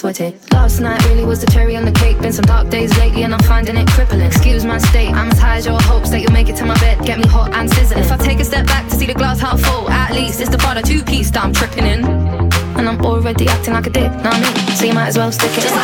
sweat it. Last night really was the cherry on the cake. Been some dark days lately and I'm finding it crippling. Excuse my state, I'm as high as your hopes that you'll make it to my bed. Get me hot and sizzling. If I take a step back to see the glass half full, at least it's the part of two piece that I'm tripping in. And I'm already acting like a dick, know what I mean? So you might as well stick it. Just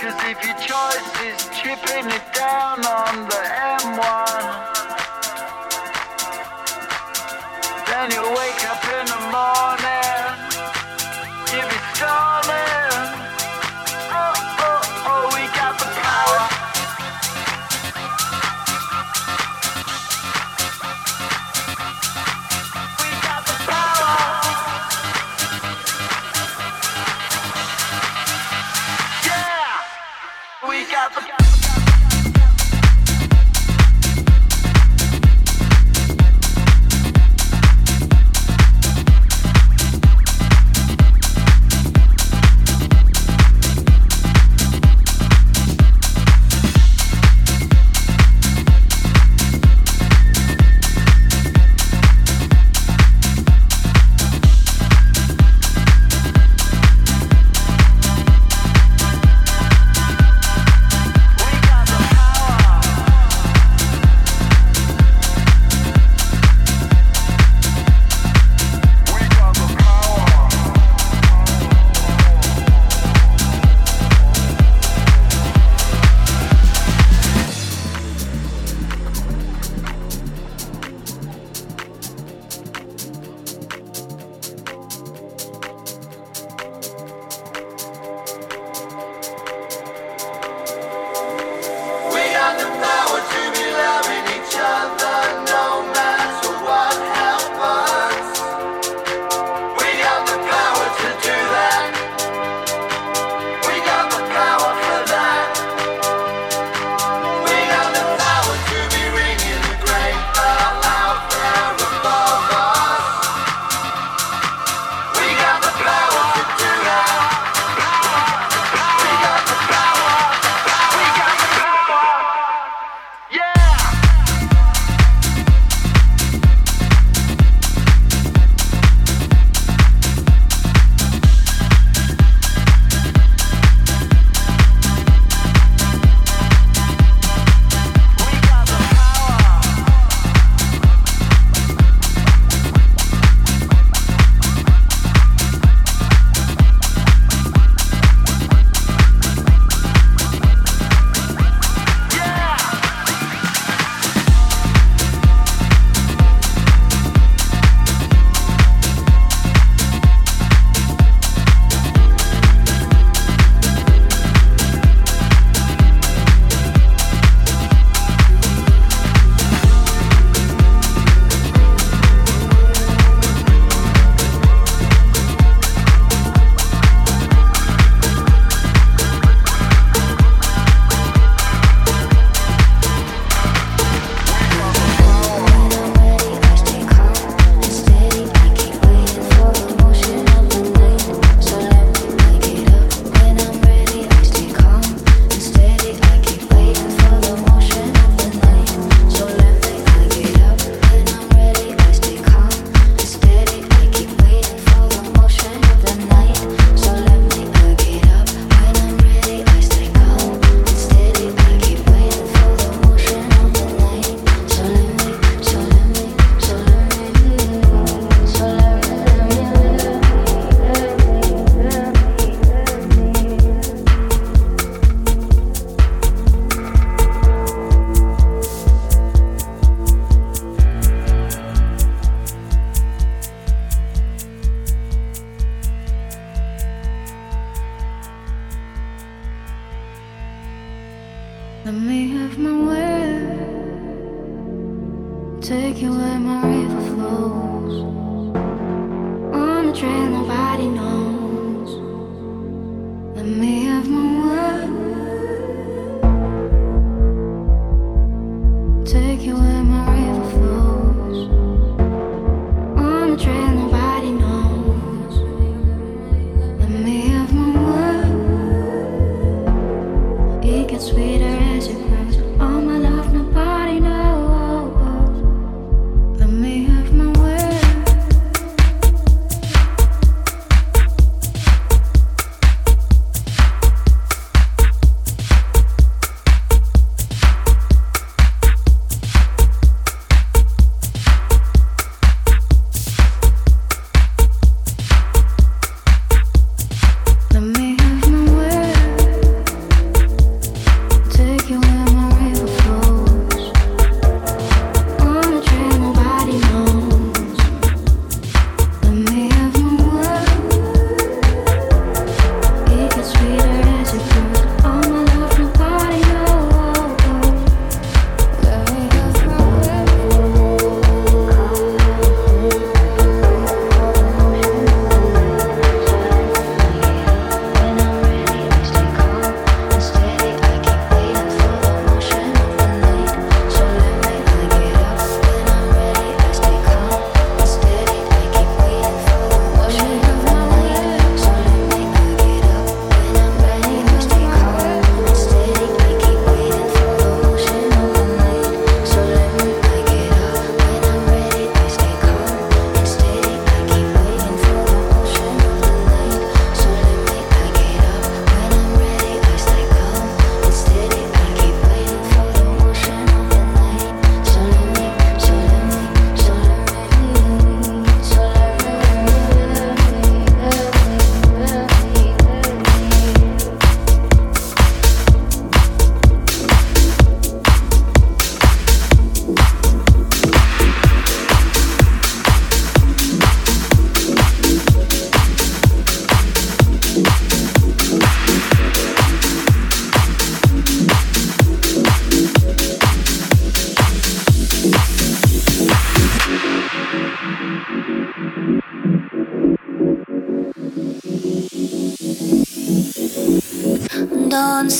Cause if your choice is chipping it down on the M1, then you'll wake up in the morning.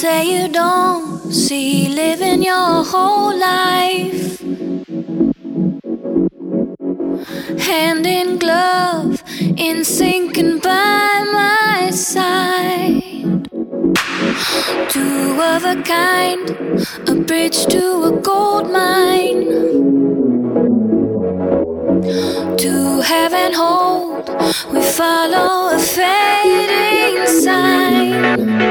say you don't see living your whole life. Hand in glove in sinking by my side. Two of a kind a bridge to a gold mine. To heaven hold we follow a fading sign.